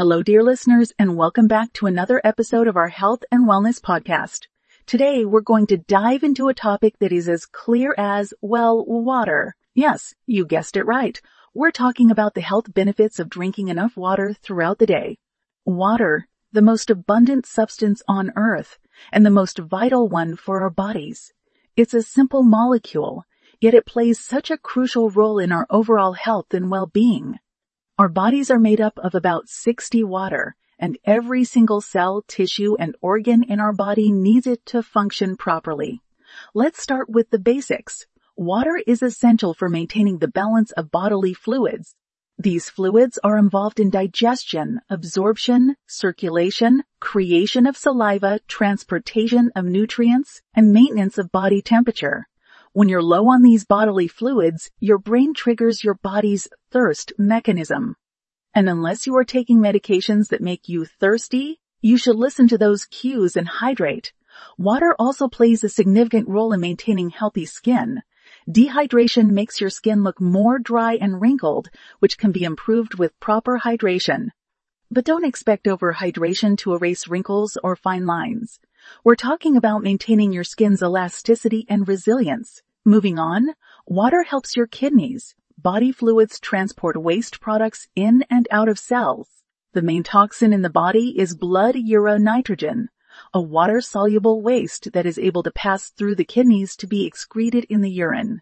Hello, dear listeners, and welcome back to another episode of our health and wellness podcast. Today, we're going to dive into a topic that is as clear as, well, water. Yes, you guessed it right. We're talking about the health benefits of drinking enough water throughout the day. Water, the most abundant substance on earth and the most vital one for our bodies. It's a simple molecule, yet it plays such a crucial role in our overall health and well-being. Our bodies are made up of about 60 water, and every single cell, tissue, and organ in our body needs it to function properly. Let's start with the basics. Water is essential for maintaining the balance of bodily fluids. These fluids are involved in digestion, absorption, circulation, creation of saliva, transportation of nutrients, and maintenance of body temperature. When you're low on these bodily fluids, your brain triggers your body's thirst mechanism. And unless you are taking medications that make you thirsty, you should listen to those cues and hydrate. Water also plays a significant role in maintaining healthy skin. Dehydration makes your skin look more dry and wrinkled, which can be improved with proper hydration. But don't expect overhydration to erase wrinkles or fine lines. We're talking about maintaining your skin's elasticity and resilience. Moving on, water helps your kidneys. Body fluids transport waste products in and out of cells. The main toxin in the body is blood urea nitrogen, a water-soluble waste that is able to pass through the kidneys to be excreted in the urine.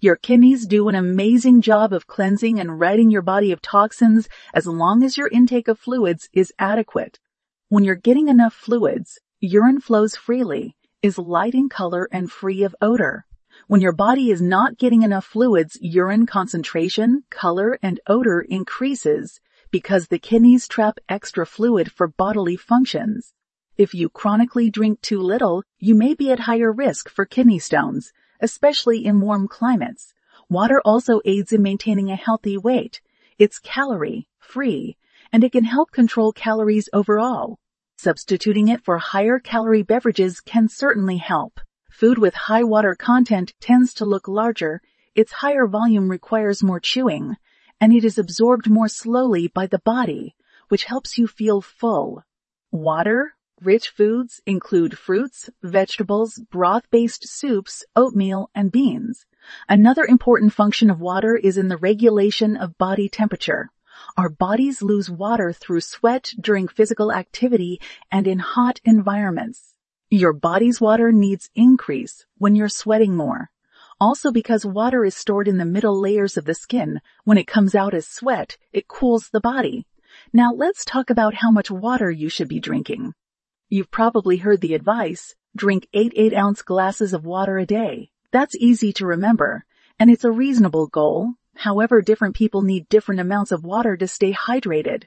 Your kidneys do an amazing job of cleansing and ridding your body of toxins as long as your intake of fluids is adequate. When you're getting enough fluids, urine flows freely, is light in color and free of odor. When your body is not getting enough fluids, urine concentration, color, and odor increases because the kidneys trap extra fluid for bodily functions. If you chronically drink too little, you may be at higher risk for kidney stones, especially in warm climates. Water also aids in maintaining a healthy weight. It's calorie free, and it can help control calories overall. Substituting it for higher calorie beverages can certainly help. Food with high water content tends to look larger, its higher volume requires more chewing, and it is absorbed more slowly by the body, which helps you feel full. Water, rich foods include fruits, vegetables, broth-based soups, oatmeal, and beans. Another important function of water is in the regulation of body temperature. Our bodies lose water through sweat during physical activity and in hot environments. Your body's water needs increase when you're sweating more. Also because water is stored in the middle layers of the skin, when it comes out as sweat, it cools the body. Now let's talk about how much water you should be drinking. You've probably heard the advice, drink 8 8 ounce glasses of water a day. That's easy to remember, and it's a reasonable goal, However, different people need different amounts of water to stay hydrated.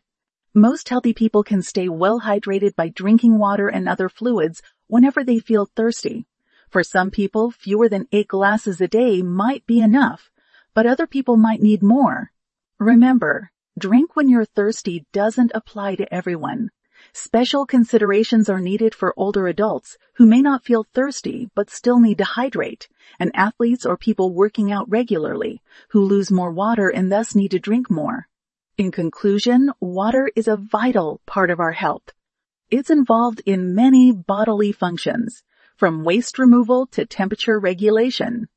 Most healthy people can stay well hydrated by drinking water and other fluids whenever they feel thirsty. For some people, fewer than eight glasses a day might be enough, but other people might need more. Remember, drink when you're thirsty doesn't apply to everyone. Special considerations are needed for older adults who may not feel thirsty but still need to hydrate, and athletes or people working out regularly who lose more water and thus need to drink more. In conclusion, water is a vital part of our health. It's involved in many bodily functions, from waste removal to temperature regulation.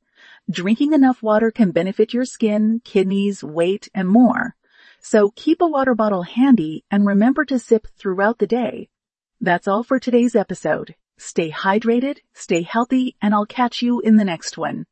Drinking enough water can benefit your skin, kidneys, weight, and more. So keep a water bottle handy and remember to sip throughout the day. That's all for today's episode. Stay hydrated, stay healthy, and I'll catch you in the next one.